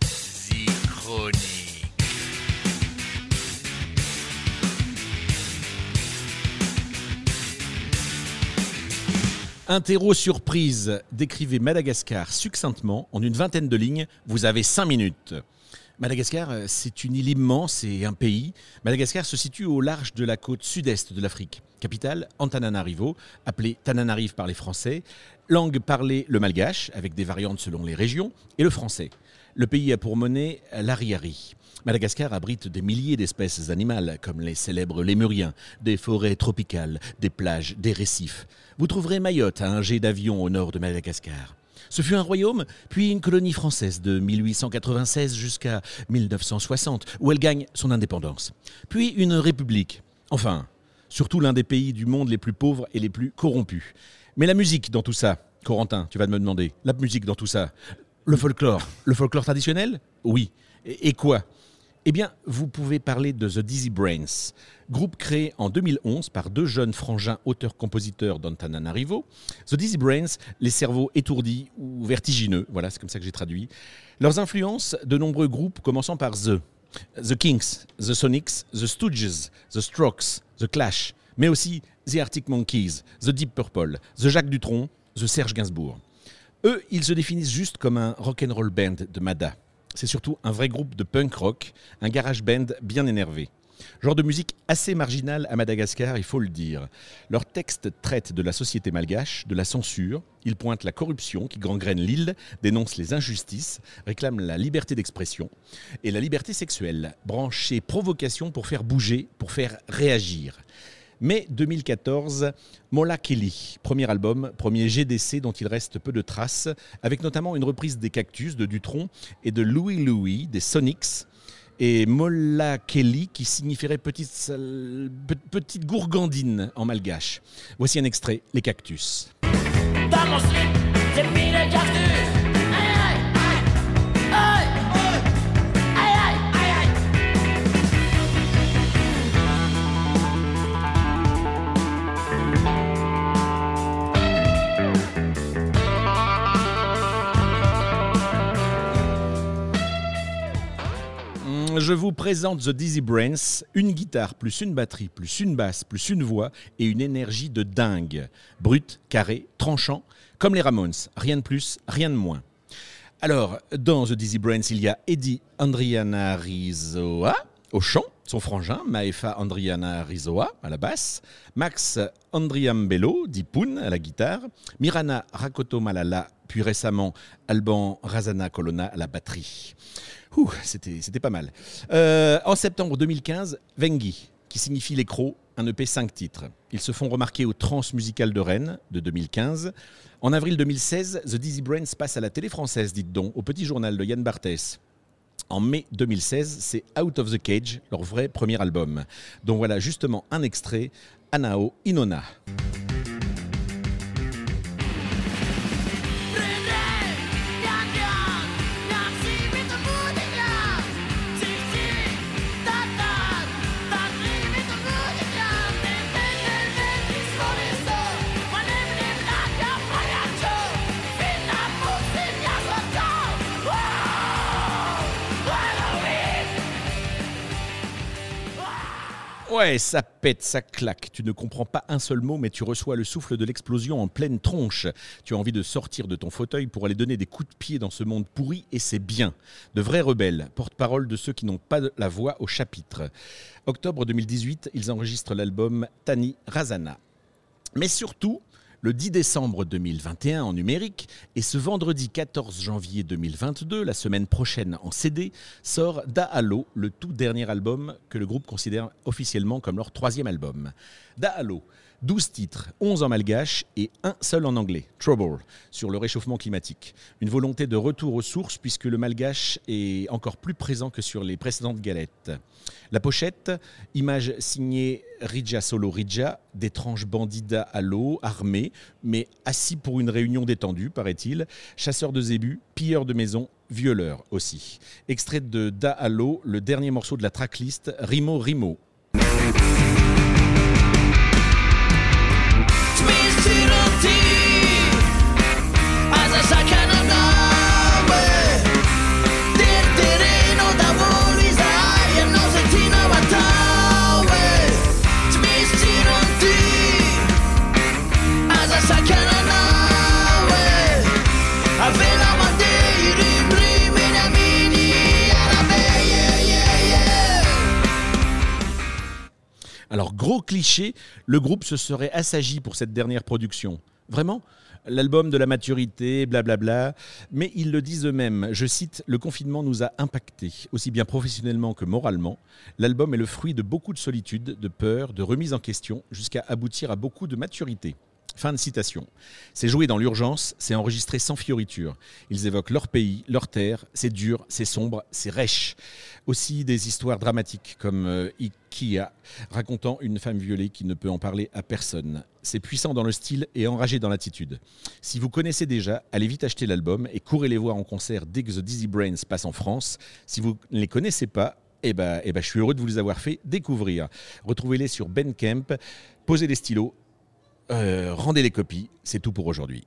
Sie Chronik. Interro surprise. Décrivez Madagascar succinctement en une vingtaine de lignes. Vous avez cinq minutes. Madagascar, euh, c'est une île immense et un pays. Madagascar se situe au large de la côte sud-est de l'Afrique. Capitale, Antananarivo, appelée Tananarive par les Français. Langue parlée, le malgache, avec des variantes selon les régions, et le français. Le pays a pour monnaie l'ariari. Madagascar abrite des milliers d'espèces animales, comme les célèbres lémuriens, des forêts tropicales, des plages, des récifs. Vous trouverez Mayotte à un jet d'avion au nord de Madagascar. Ce fut un royaume, puis une colonie française de 1896 jusqu'à 1960, où elle gagne son indépendance. Puis une république. Enfin, surtout l'un des pays du monde les plus pauvres et les plus corrompus. Mais la musique dans tout ça, Corentin, tu vas me demander, la musique dans tout ça, le folklore, le folklore traditionnel? Oui. Et, quoi? Eh bien, vous pouvez parler de The Dizzy Brains, groupe créé en 2011 par deux jeunes frangins auteurs-compositeurs d'Antananarivo. The Dizzy Brains, les cerveaux étourdis ou vertigineux, voilà, c'est comme ça que j'ai traduit. Leurs influences, de nombreux groupes commençant par The. The Kinks, The Sonics, The Stooges, The Strokes, The Clash, mais aussi The Arctic Monkeys, The Deep Purple, The Jacques Dutronc, The Serge Gainsbourg. Eux, ils se définissent juste comme un rock'n'roll band de Mada. C'est surtout un vrai groupe de punk rock, un garage band bien énervé. Genre de musique assez marginal à Madagascar, il faut le dire. Leurs textes traitent de la société malgache, de la censure, ils pointent la corruption qui gangrène l'île, dénoncent les injustices, réclament la liberté d'expression et la liberté sexuelle, branchée provocation pour faire bouger, pour faire réagir. Mai 2014, Mola Kelly, premier album, premier GDC dont il reste peu de traces, avec notamment une reprise des Cactus de Dutronc et de Louis Louis des Sonics. Et Molla Kelly qui signifierait petite, gourgandine en malgache. Voici un extrait, Les Cactus. Je vous présente The Dizzy Brains, une guitare plus une batterie plus une basse plus une voix et une énergie de dingue. Brut, carré, tranchant, comme les Ramones, rien de plus, rien de moins. Alors, dans The Dizzy Brains, il y a Eddie Andriana Rizoa au chant, son frangin, Maefa Andriana Rizoa à la basse, Max Andriambello, dit à la guitare, Mirana Rakoto Malala, puis récemment Alban Razana Colonna à la batterie. C'était, c'était pas mal. Euh, en septembre 2015, Vengi, qui signifie les crocs, un EP 5 titres. Ils se font remarquer au Transmusical de Rennes de 2015. En avril 2016, The Dizzy Brains passe à la télé française, dites donc, au petit journal de Yann Barthès. En mai 2016, c'est Out of the Cage, leur vrai premier album. Donc voilà justement un extrait, Anao Inona. Ouais, ça pète, ça claque. Tu ne comprends pas un seul mot, mais tu reçois le souffle de l'explosion en pleine tronche. Tu as envie de sortir de ton fauteuil pour aller donner des coups de pied dans ce monde pourri, et c'est bien. De vrais rebelles, porte-parole de ceux qui n'ont pas la voix au chapitre. Octobre 2018, ils enregistrent l'album Tani Razana. Mais surtout, le 10 décembre 2021 en numérique et ce vendredi 14 janvier 2022, la semaine prochaine en CD, sort Da Halo, le tout dernier album que le groupe considère officiellement comme leur troisième album. Da Halo, 12 titres, 11 en malgache et un seul en anglais, Trouble, sur le réchauffement climatique. Une volonté de retour aux sources puisque le malgache est encore plus présent que sur les précédentes galettes. La pochette, image signée Rija Solo Rija, d'étranges bandits à l'eau, armés, mais assis pour une réunion détendue, paraît-il, chasseurs de zébus, pilleurs de maisons, violeurs aussi. Extrait de Da Halo, le dernier morceau de la tracklist, Rimo Rimo. Alors, gros cliché, le groupe se serait assagi pour cette dernière production. Vraiment L'album de la maturité, blablabla. Mais ils le disent eux-mêmes. Je cite Le confinement nous a impactés, aussi bien professionnellement que moralement. L'album est le fruit de beaucoup de solitude, de peur, de remise en question, jusqu'à aboutir à beaucoup de maturité. Fin de citation. C'est joué dans l'urgence, c'est enregistré sans fioriture. Ils évoquent leur pays, leur terre, c'est dur, c'est sombre, c'est rêche. Aussi des histoires dramatiques comme euh, Ikea, racontant une femme violée qui ne peut en parler à personne. C'est puissant dans le style et enragé dans l'attitude. Si vous connaissez déjà, allez vite acheter l'album et courez les voir en concert dès que The Dizzy Brains passe en France. Si vous ne les connaissez pas, eh ben, eh ben, je suis heureux de vous les avoir fait découvrir. Retrouvez-les sur Bandcamp. Posez des stylos, euh, rendez les copies. C'est tout pour aujourd'hui.